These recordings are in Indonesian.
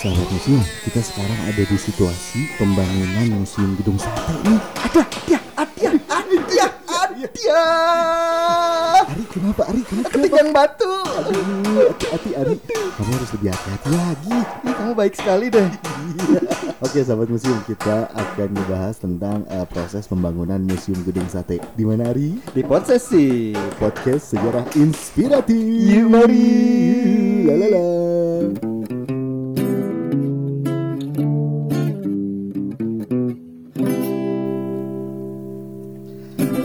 Sahabat museum, kita sekarang ada di situasi pembangunan museum gedung sate nih. Ada, ada, ada, ada, ada. Ari, kenapa Ari? Kenapa? Ketigang batu. Aduh, hati-hati Ari. Kamu harus lebih hati-hati lagi. Ih, kamu baik sekali deh. Oke, sahabat museum, kita akan membahas tentang eh, proses pembangunan museum gedung sate. Di mana Ari? Di posesi. Podcast sejarah inspiratif. Yuk, mari. Lalala.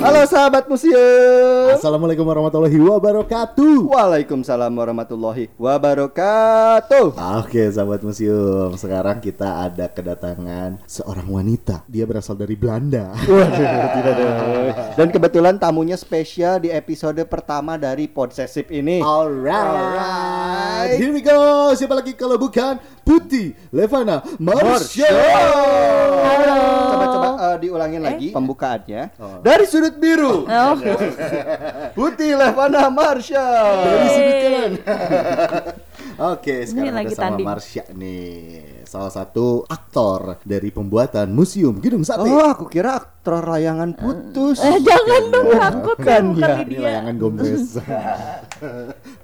Halo sahabat museum. Assalamualaikum warahmatullahi wabarakatuh. Waalaikumsalam warahmatullahi wabarakatuh. Oke sahabat museum, sekarang kita ada kedatangan seorang wanita. Dia berasal dari Belanda. Waduh, tidak ada. Dan kebetulan tamunya spesial di episode pertama dari Podsesif ini. Alright. Here we go. Siapa lagi kalau bukan Putih Levana Marsha. Coba-coba eh, diulangin lagi pembukaannya. Oh. Dari sudut biru. Oh, Putih Levana Marsha. Dari sudut kanan. Oke, sekarang ada lagi sama tanding. Marsha nih. Salah satu aktor dari pembuatan Museum Gedung Sate. Oh, aku kira aktor layangan putus. eh jangan dong takut Bukan, bukan ya. Ini dia. layangan Gomez.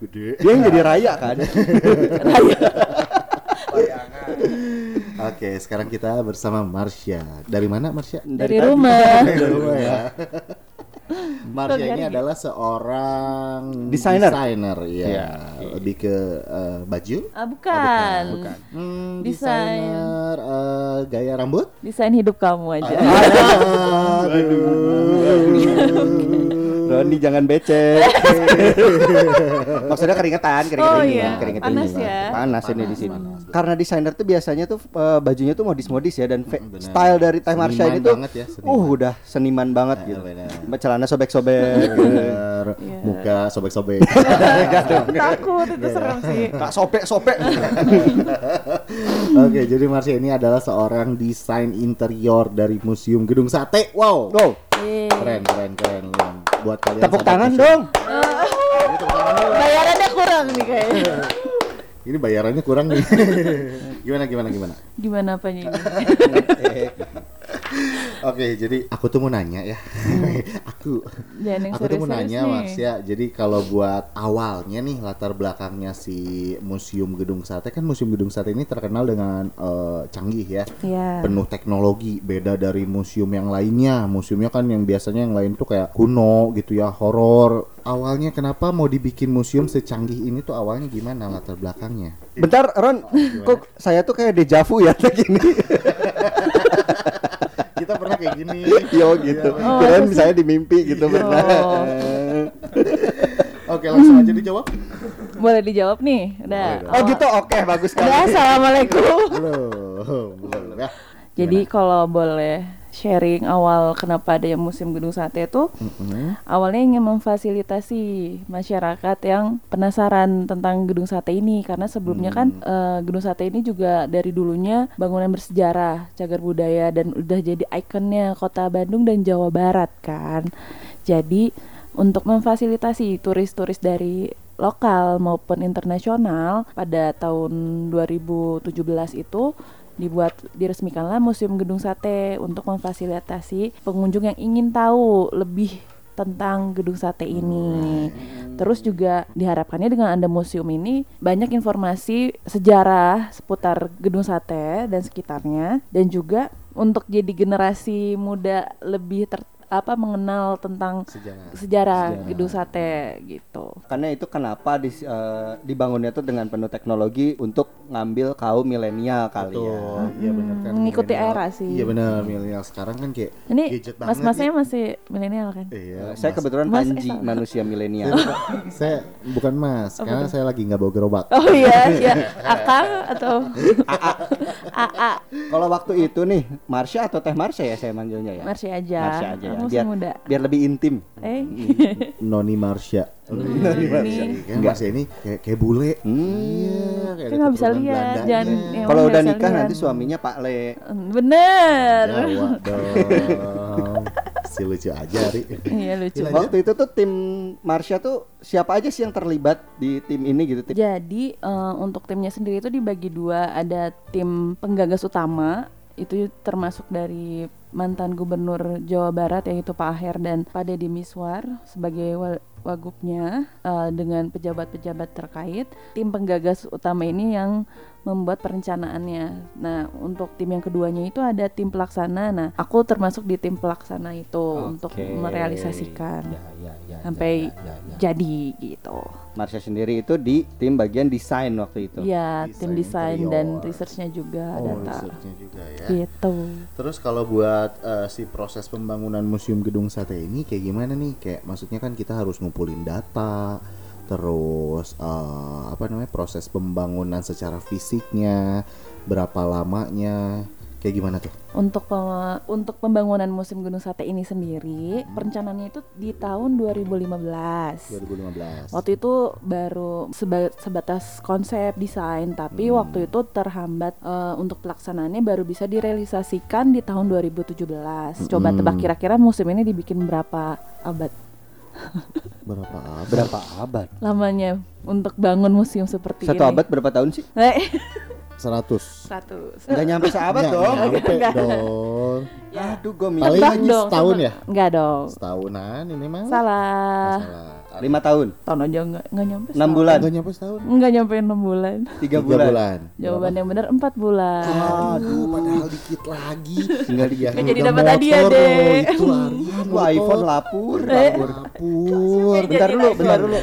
Gede. Dia yang jadi raya kan? Oke, sekarang kita bersama Marsha. Dari mana Marsha? Dari tadi. rumah. Dari rumah ya. Marsha Kok ini adalah seorang Desainer. desainer ya. Iya. Lebih ke eh, baju. Ah, bukan. bukan. Hmm, Desain. desainer eh, gaya rambut. Desain hidup kamu aja. Roni jangan becek. Maksudnya keringetan, keringetan. Oh ini, iya, keringetan panas ini. ya. Panas ini di sini. panas. Karena desainer tuh biasanya tuh eh, bajunya tuh modis-modis ya dan Hmm, benar. style dari Teh Marsha ini tuh banget ya, seniman. uh udah seniman banget Ya, gitu. benar. Celana sobek-sobek. Bener. Iya. Muka sobek-sobek. Takut itu serem sih. Tak sobek-sobek. Oke, jadi Marsha ini adalah seorang desain interior dari Museum Gedung Sate. Wow. Wow, Yeay. Keren, keren, keren. Buat kalian tepuk tangan dong. Bayarannya kurang nih kayaknya. Ini bayarannya kurang nih. gimana gimana gimana? Gimana apanya ini? Oke, jadi aku tuh mau nanya ya. aku Jangan yang aku tuh mau nanya nih. Mas ya. Jadi kalau buat awalnya nih latar belakangnya si Museum Gedung Sate kan Museum Gedung Sate ini terkenal dengan eh, canggih ya. Iya. Penuh teknologi, beda dari museum yang lainnya. Museumnya kan yang biasanya yang lain tuh kayak kuno gitu ya, horor. Awalnya kenapa mau dibikin museum secanggih ini tuh awalnya gimana latar belakangnya? Bentar, Ron. Kok saya tuh kayak dejavu ya kayak gini. Kayak gini. Yo gitu. Oh, Kirain masa sih? misalnya di mimpi gitu pernah. Oh. Oke, langsung aja dijawab. Boleh dijawab nih? Udah. Boleh Oh gitu, oke bagus Udah, sekali. assalamualaikum. Belum, belum ya. Jadi kalau boleh sharing awal kenapa ada musim gedung sate itu Mm-mm. awalnya ingin memfasilitasi masyarakat yang penasaran tentang gedung sate ini. Karena sebelumnya kan eh, gedung sate ini juga dari dulunya bangunan bersejarah cagar budaya dan udah jadi ikonnya kota Bandung dan Jawa Barat kan. Jadi untuk memfasilitasi turis-turis dari lokal maupun internasional pada tahun 2017 itu dibuat diresmikanlah Museum Gedung Sate untuk memfasilitasi pengunjung yang ingin tahu lebih tentang gedung sate ini. Terus juga diharapkannya dengan ada museum ini banyak informasi sejarah seputar gedung sate dan sekitarnya dan juga untuk jadi generasi muda lebih ter apa mengenal tentang Sejarah. sejarah, Sejarah. gedung sate gitu. Karena itu kenapa dis- eh, dibangunnya tuh dengan penuh teknologi untuk ngambil kaum milenial kali ya. Betul, iya benar kan. mengikuti milenial. era sih. Iya benar, milenial sekarang kan kayak Ini gadget banget. mas-masnya ya. masih milenial kan? Iya, Saya mas. kebetulan Mas, Panji, eh, manusia milenial. saya bukan mas, Oh, karena saya lagi nggak bawa gerobak. Oh iya, ya Akang atau AA Kalau waktu itu nih, Marsha atau Teh Marsha ya saya manggilnya ya? Marsha aja. Marsha aja ya. Kamu Biar, muda. biar lebih intim. Eh, Noni Marsha. Noni Marsha. Kan Marsha ini kayak kayak bule. Hmm. Iya, kayak Kan ada nggak bisa lihat, jangan- ya. Kalau udah nikah lihat. nanti suaminya Pak Le. bener. Jawa dong. Masih lucu aja, Ri. Iya lucu. Waktu itu tuh tim Marsha tuh siapa aja sih yang terlibat di tim ini gitu? Tim Jadi eh, untuk timnya sendiri itu dibagi dua, ada tim penggagas utama itu termasuk dari mantan gubernur Jawa Barat yaitu Pak Aher dan Pak Deddy Miswar sebagai wagubnya eh, dengan pejabat-pejabat terkait. Tim penggagas utama ini yang membuat perencanaannya. Nah, untuk tim yang keduanya itu ada tim pelaksana. Nah, aku termasuk di tim pelaksana itu untuk Oke. merealisasikan Ya, ya, ya, sampai ya, ya, ya. jadi gitu. Marsha sendiri itu di tim bagian desain waktu itu. Iya, tim Desain dan researchnya juga Oh, data. researchnya juga ya. Gitu. Terus kalau buat eh, si proses pembangunan museum gedung sate ini kayak gimana nih? Kayak maksudnya kan kita harus ngumpulin data, terus eh, apa namanya proses pembangunan secara fisiknya, berapa lamanya, kayak gimana tuh? Untuk pem- untuk pembangunan musim Gunung Sate ini sendiri, perencanaannya itu di tahun 2015. 2015. Waktu itu baru seba- sebatas konsep desain, tapi Hmm. waktu itu terhambat eh, untuk pelaksanaannya baru bisa direalisasikan di tahun 2017. Coba Hmm. tebak kira-kira musim ini dibikin berapa abad berapa abad? Berapa abad? lamanya untuk bangun museum seperti Satu ini? abad berapa tahun sih? Eh, 100. Satu. Enggak nyampe seabad Nggak dong. nyampe dong. Aduh, gue Paling dong, setahun ya? Enggak dong. Setahunan ini mah. Salah. Salah. Lima tahun, Tahun aja enggak enggak nyampe. enam setahun. bulan, Enggak nyampe setahun. Enggak nyampe 6 bulan. tiga Tiga bulan. Jawaban yang benar 4 bulan. Aduh, padahal dikit lagi. Tinggal di Hadiah Nggak jadi dapat hadiah deh. Itu iPhone kok. lapur. Eh. Lapur. Bentar dulu, bentar dulu.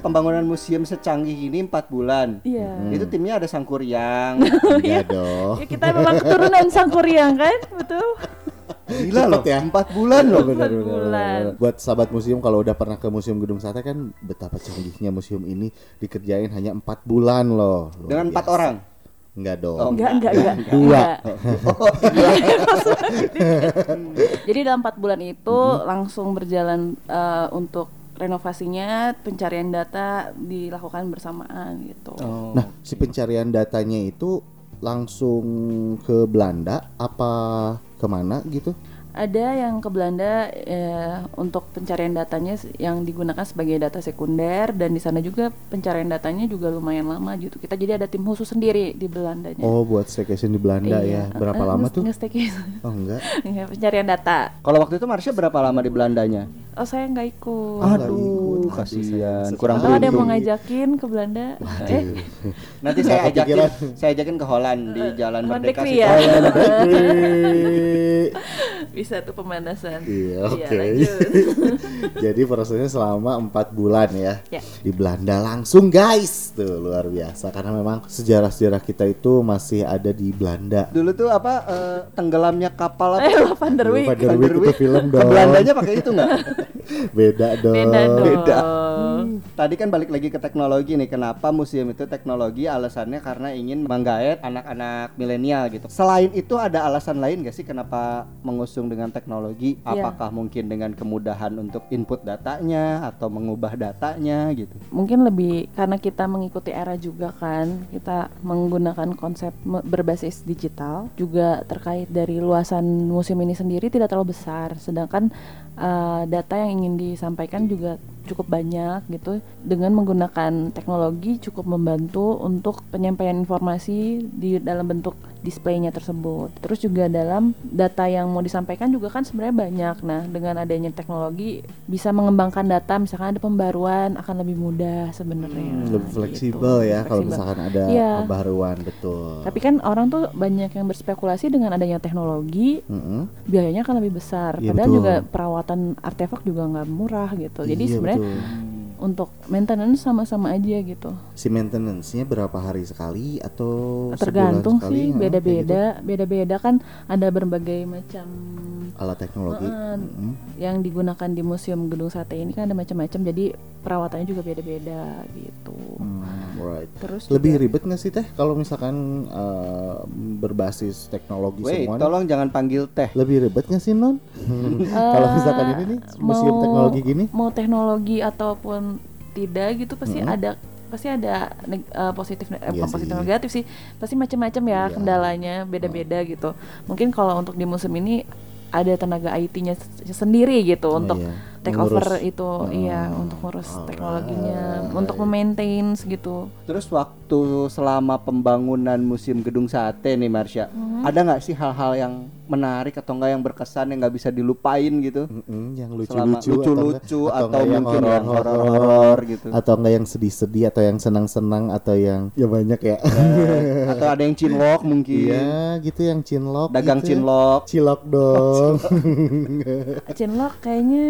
Pembangunan museum secanggih ini empat bulan. Iya. Itu timnya ada Sangkuriang. Enggak dong. Ya, kita memang keturunan Sangkuriang kan, betul? Gila loh, ya. empat bulan loh. Benar, Empat bulan. Buat sahabat museum kalau udah pernah ke Museum Gedung Sate kan betapa canggihnya museum ini dikerjain hanya empat bulan loh. Luar Dengan empat biasa. orang. Enggak dong. Oh, Enggak, enggak, enggak. Dua. Enggak. Jadi dalam 4 bulan itu langsung berjalan eh, untuk renovasinya, pencarian data dilakukan bersamaan gitu. Oh. Nah, si pencarian datanya itu langsung ke Belanda apa ke mana gitu? Ada yang ke Belanda eh, untuk pencarian datanya yang digunakan sebagai data sekunder dan di sana juga pencarian datanya juga lumayan lama gitu. Kita jadi ada tim khusus sendiri di Belandanya. Oh, buat staycation di Belanda ya. Berapa Eh, lama nge- tuh? nge-staycation. Oh, enggak. Iya, pencarian data. Kalau waktu itu Marsha berapa lama di Belandanya? Oh saya nggak ikut. nggak Aduh, ikut. kasihan. Kurang Kalau ada yang mau ngajakin ke Belanda, eh Nanti saya ajakin, saya ajakin ke Holland di Jalan Holland Merdeka. Situ. ya? Tuh pemanasan. Iya, oke. lanjut. Jadi prosesnya selama empat bulan ya. Ya. Di Belanda langsung guys, tuh luar biasa karena memang sejarah-sejarah kita itu masih ada di Belanda. Dulu tuh apa eh, tenggelamnya kapal apa? Eh, Van der Wijk. Van der Wijk itu film Ke dong. Belandanya pakai itu nggak? Beda dong. Beda dong. Beda. Tadi kan balik lagi ke teknologi nih. Kenapa museum itu teknologi? Alasannya karena ingin menggait anak-anak milenial gitu. Selain itu ada alasan lain gak sih kenapa mengusung dengan teknologi? Iya. Apakah mungkin dengan kemudahan untuk input datanya atau mengubah datanya gitu? Mungkin lebih karena kita mengikuti era juga kan, kita menggunakan konsep berbasis digital juga terkait dari luasan museum ini sendiri tidak terlalu besar, sedangkan eh, data yang ingin disampaikan juga cukup banyak gitu dengan menggunakan teknologi cukup membantu untuk penyampaian informasi di dalam bentuk displaynya tersebut. Terus juga dalam data yang mau disampaikan juga kan sebenarnya banyak. Nah, dengan adanya teknologi bisa mengembangkan data misalkan ada pembaruan akan lebih mudah sebenarnya. Hmm, lebih Gitu. fleksibel ya kalau Fleksibel. misalkan ada Iya. pembaruan betul. Tapi kan orang tuh banyak yang berspekulasi dengan adanya teknologi Mm-mm. biayanya akan lebih besar. Iya, Padahal betul. juga perawatan artefak juga nggak murah gitu. Jadi Iya, sebenarnya. Untuk maintenance sama-sama aja gitu. si maintenance-nya berapa hari sekali atau Tergantung sebulan sekali? sih, Nah, beda-beda. kayak Beda-beda kan ada berbagai macam gitu. alat teknologi. Heeh. Mm-mm. yang digunakan di Museum Gedung Sate ini kan ada macam-macam. Jadi perawatannya juga beda-beda gitu. Hmm, right. Terus Lebih juga- ribet nggak sih teh kalau misalkan eh, berbasis teknologi Wait, semua? nih? tolong jangan panggil teh. Lebih ribet nggak sih non? kalau misalkan ini nih museum mau- teknologi gini? mau teknologi ataupun tidak gitu pasti Mm-mm. ada pasti ada neg- eh, positif eh, Iya positif sih. negatif sih pasti macam-macam ya Iya. kendalanya beda-beda gitu mungkin kalau untuk di museum ini ada tenaga IT-nya sendiri gitu Oh, untuk iya. Take Mengurus. over itu iya Hmm, untuk ngurus alright. teknologinya untuk memaintain gitu Terus waktu selama pembangunan Museum Gedung Sate nih Marsha, Mhm. ada nggak sih hal-hal yang menarik atau enggak yang berkesan yang nggak bisa dilupain gitu? Mm-mm, yang Selama lucu-lucu lucu-lucu atau, enggak yang mungkin yang horor-horor horor gitu. atau enggak yang sedih-sedih atau yang senang-senang atau yang ya banyak ya atau ada yang cinlok mungkin. iya gitu yang cinlok Dagang gitu. cinlok. cilok dong Chinlock kayaknya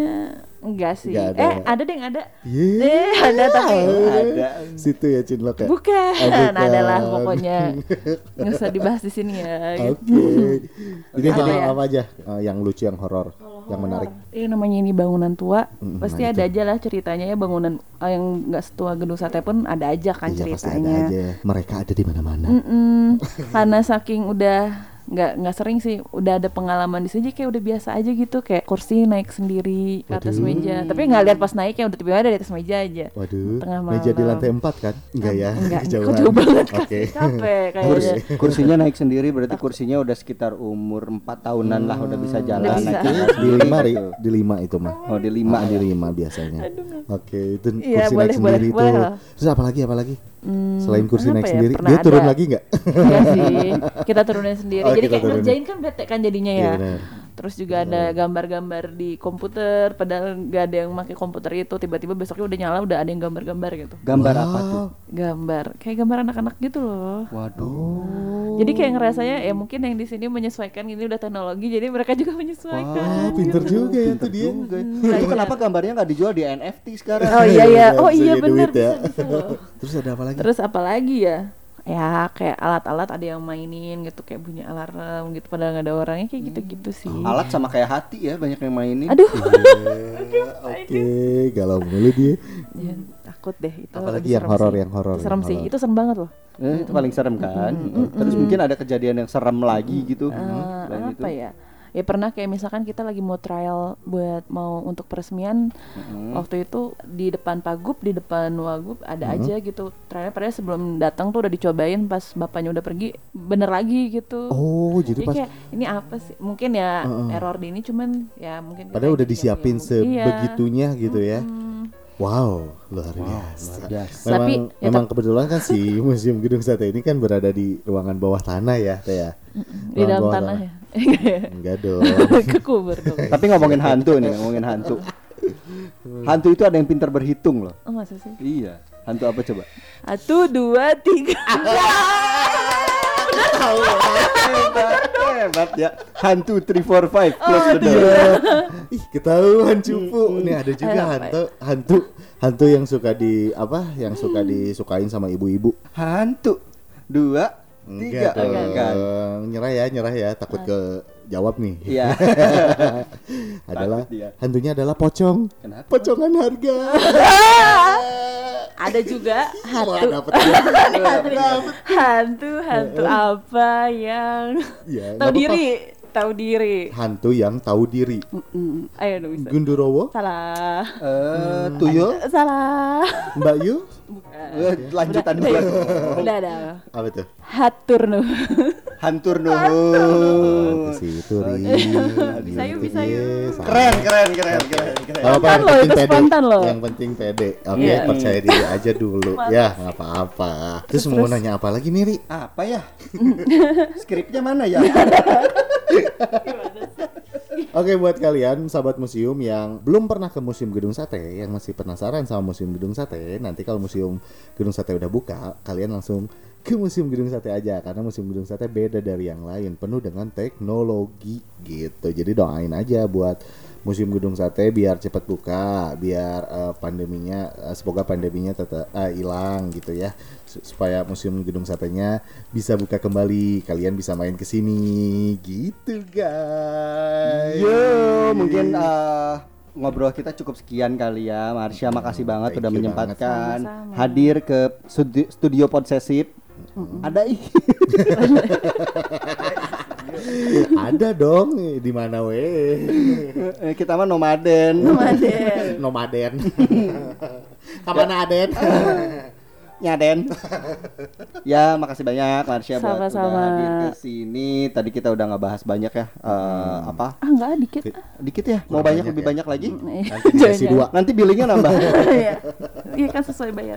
enggak sih. Nggak ada. Eh ada deh ada. Iya. eh ada tapi Ada. situ ya cinlok ya? Bukan. Oh, bukan. adalah pokoknya. Nggak usah dibahas di sini ya oke. Gitu. jadi Ada hal ya? apa aja? Eh, yang lucu yang horor yang menarik. Ini namanya ini bangunan tua, Mm, pasti nah ada aja lah ceritanya ya bangunan eh, yang nggak setua gedung sate pun ada aja kan iya pasti ada ceritanya. aja. Mereka ada di mana-mana. Mm-mm. Karena saking udah nggak nggak sering sih, udah ada pengalaman di sini kayak udah biasa aja gitu, kayak kursi naik sendiri ke atas Waduh. meja. Tapi nggak lihat pas naik ya udah tiba-tiba ada di atas meja aja. waduh. Tengah meja di malam. lantai empat kan? Enggak ya? Enggak, jauh banget? Kan? oke. Capek kursinya naik sendiri berarti kursinya udah sekitar umur 4 tahunan lah udah bisa jalan. Udah bisa. naik di lima gitu. di lima itu mah Oh di lima. Di ya. lima biasanya. Oke itu Iya, kursi boleh, naik sendiri boleh, itu boleh. Terus apa lagi apa lagi Hmm, selain kursi naik ya? sendiri Pernah dia turun ada. lagi nggak Iya sih, kita turunin sendiri. Oh, Jadi kayak turunin. ngerjain kan bete kan jadinya Iya, ya. benar. Terus juga ada gambar-gambar di komputer, padahal nggak ada yang pakai komputer itu. Tiba-tiba besoknya udah nyala, udah ada yang gambar-gambar gitu. Gambar apa tuh? Gambar, kayak gambar anak-anak gitu loh. Waduh. Jadi kayak ngerasanya ya mungkin yang di sini menyesuaikan ini udah teknologi, jadi mereka juga menyesuaikan. Wah, pinter gitu. juga ya itu dia. Juga. Itu kenapa gambarnya nggak dijual di NFT sekarang? Oh iya iya, oh iya duit ya. bisa, bisa loh. Terus ada apa lagi? Terus apa lagi ya? Ya kayak alat-alat ada yang mainin gitu kayak bunyi alarm gitu padahal nggak ada orangnya kayak gitu-gitu sih. Alat sama kayak hati ya banyak yang mainin. Aduh, Iya, Oke, galau mulu dia. ya, takut deh itu. Apalagi yang horor, yang horor, serem yang sih, horor. itu serem banget loh. Eh, itu paling serem kan. Terus mungkin ada kejadian yang serem lagi gitu. Selain apa itu. ya? Ya pernah kayak misalkan kita lagi mau trial buat mau untuk peresmian waktu itu di depan Pagub, di depan Wagub ada aja gitu. Trial padahal sebelum datang tuh udah dicobain pas bapaknya udah pergi bener lagi gitu. Oh, jadi Jadi pas kayak ini apa sih? Mungkin ya error di ini cuman ya mungkin padahal udah disiapin. Iya. sebegitunya gitu ya. Hmm. Wow, luar biasa. luar biasa. Memang, Tapi, ya memang kebetulan kan si Museum Gedung Sate ini kan berada di ruangan bawah tanah ya, Teh ya. di dalam bawah tanah ya. Enggak dong. Kekubur dong. Tapi ngomongin hantu nih, ngomongin hantu. Hantu itu ada yang pintar berhitung loh. Oh masa sih? Iya. Hantu apa coba? Satu, dua, tiga. Hebat ya. Hantu 345 close the door. Iya. Ih, ketahuan cupu. Nih ada juga Ayo, apa hantu, hantu, hantu yang suka di apa? Yang suka disukain sama ibu-ibu. Hantu. Dua, tiga. Enggak dong. Enggak. Nyerah ya, nyerah ya. Takut ke jawab nih. Iya. adalah hantunya adalah pocong. Kenapa? Pocongan harga. Ada juga hantu. dapet hantu, hantu apa yang Ya, tahu diri, tahu diri. Hantu yang tahu diri. Mm, Ayo dong bisa. Gundurowo, Salah. Eh, tuyul. Salah. Mbak Yu, Eh, lanjutan udah, udah ada. apa tuh? Hatur nuh. Hantur ke situ Ri. Bisa yuk, bisa yuk. Keren, keren, keren, keren, keren. Apa-apa, yang penting pede. Yang penting pede. Oke, Iya. percaya diri aja dulu. ya, nggak apa-apa. Terus mau nanya apa lagi nih, Ri? Apa ya? Skripnya mana ya? Oke, buat kalian sahabat museum yang belum pernah ke Museum Gedung Sate, yang masih penasaran sama Museum Gedung Sate, nanti kalau Museum Gedung Sate udah buka, kalian langsung ke Museum Gedung Sate aja karena Museum Gedung Sate beda dari yang lain, penuh dengan teknologi gitu. Jadi doain aja buat Museum Gedung Sate biar cepat buka, biar eh, pandeminya eh, semoga pandeminya tetap eh, hilang gitu ya. Su- Supaya Museum Gedung Satenya bisa buka kembali, kalian bisa main ke sini gitu, guys. Yo, mungkin eh, ngobrol kita cukup sekian kali ya. Marsha makasih banget Thank udah menyempatkan Sama-sama. hadir ke studi- studio Podsesif. Ada ih. Ada dong di mana weh? Eh, kita mah nomaden. Nomaden. Nomaden. Kamana Aden? nya Den. ya makasih banyak Marsha buat udah hadir ke sini. Tadi kita udah nggak bahas banyak ya. Eh, Apa? Ah enggak dikit. Dikit ya? Mau banyak banyak lebih ya. banyak lagi? Nanti dikasih dua. Nanti billingnya nambah. Iya. Iya kan sesuai bayar.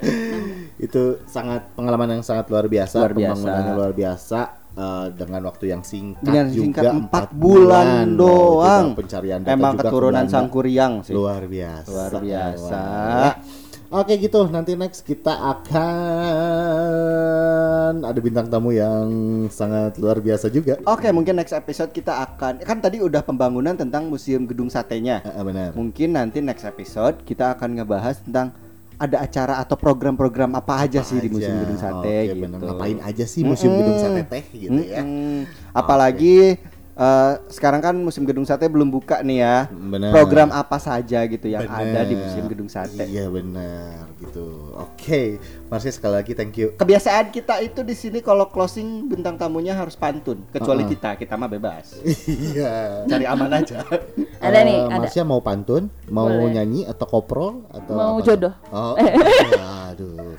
Itu sangat pengalaman yang sangat luar biasa, Luar biasa. pembangunannya luar biasa eh, dengan waktu yang singkat Dengan juga singkat empat empat bulan Oh, doang. juga pencarian data Emang juga keturunan Belanda. Sangkuriang sih. luar biasa Luar biasa. Wah. Oke gitu nanti next kita akan ada bintang tamu yang sangat luar biasa juga Oke, mungkin next episode kita akan kan tadi udah pembangunan tentang museum gedung satenya. Benar Mungkin nanti next episode kita akan ngebahas tentang ada acara atau program-program apa aja sih di museum Aja. gedung sate Oke, gitu. ngapain aja sih museum Mm-mm. gedung sate teh gitu ya Mm-mm. Apalagi eh, sekarang kan museum gedung sate belum buka nih ya. Benar. Program apa saja gitu yang Benar. ada di museum gedung sate. iya benar gitu oke Marsha sekali lagi thank you Kebiasaan kita itu di sini kalau closing bintang tamunya harus pantun, kecuali Uh-uh. kita, kita mah bebas. iya Cari aman aja. Ada nih, ada. Marsha mau pantun mau Boleh. nyanyi atau koprol atau Mau apa? jodoh. oh aduh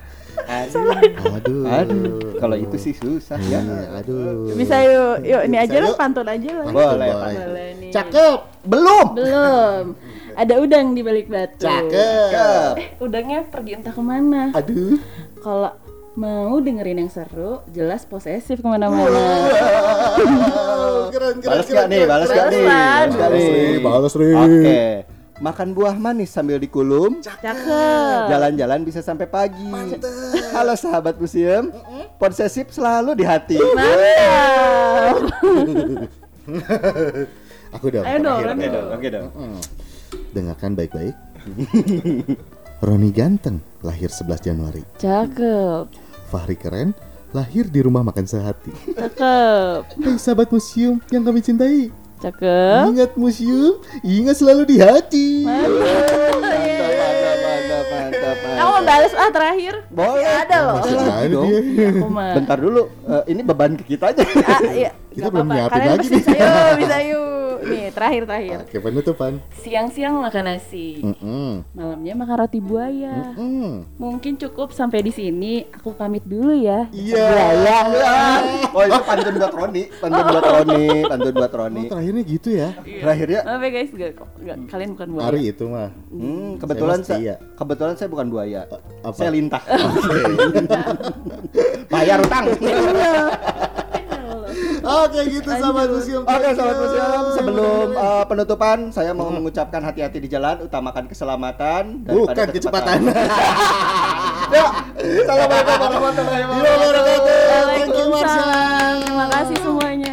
Aduh. aduh Aduh, kalau itu sih susah ya. Iya, aduh Bisa yuk, yuk ini aja lah pantun aja lah. Boleh, Boleh nih. cakep Belum. Belum. Ada udang di balik batu. cakep Eh, udangnya pergi entah ke mana. aduh Kalau mau dengerin yang seru, jelas posesif ke mana-mana. Keren keren Balas keren, gak nih? Balas gak nih? Balas, gak balas, nih? Balas, Ri. Oke. Makan buah manis sambil dikulum. Cakep. Jalan-jalan bisa sampai pagi. Halo sahabat museum. Posesif selalu di hati. Mantap. aku udah Ayo dong, Oke dong, Oke dong. dengarkan baik-baik Roni ganteng lahir 11 Januari Cakep. Fahri keren lahir di rumah makan sehati Cakep. Hai sahabat museum yang kami cintai Cakep. Ingat museum, ingat selalu di hati Mantap, mau balas ah terakhir. Boleh. Masih ada loh. Masih Lagi ada dong. dia Aku mah. Bentar dulu, eh, ini beban ke kita aja. Ah, iya. Kita belum nyiapin Kalian lagi nih. bisa yuk, bisa yuk. Nih, terakhir terakhir. Oke penutupan Siang-siang makan nasi. Mm-mm. Malamnya makan roti buaya. Mm. Mungkin cukup sampai di sini. Aku pamit dulu ya. Iya Oh itu pantun buat Roni, pantun buat Roni, pantun buat Roni. Oh, terakhirnya gitu ya Terakhirnya, Maaf ya guys, gak, gak, kalian bukan buaya. Ari itu mah hmm, kebetulan Saya saya, kebetulan saya bukan buaya, apa? saya lintah. Bayar utang. Oke gitu sahabat museum. Oke sahabat museum, sebelum uh, penutupan saya mau mengucapkan hati-hati di jalan, utamakan keselamatan Bukan kecepatan. Ya, Assalamualaikum warahmatullahi wabarakatuh. Thank you. Terima kasih semuanya.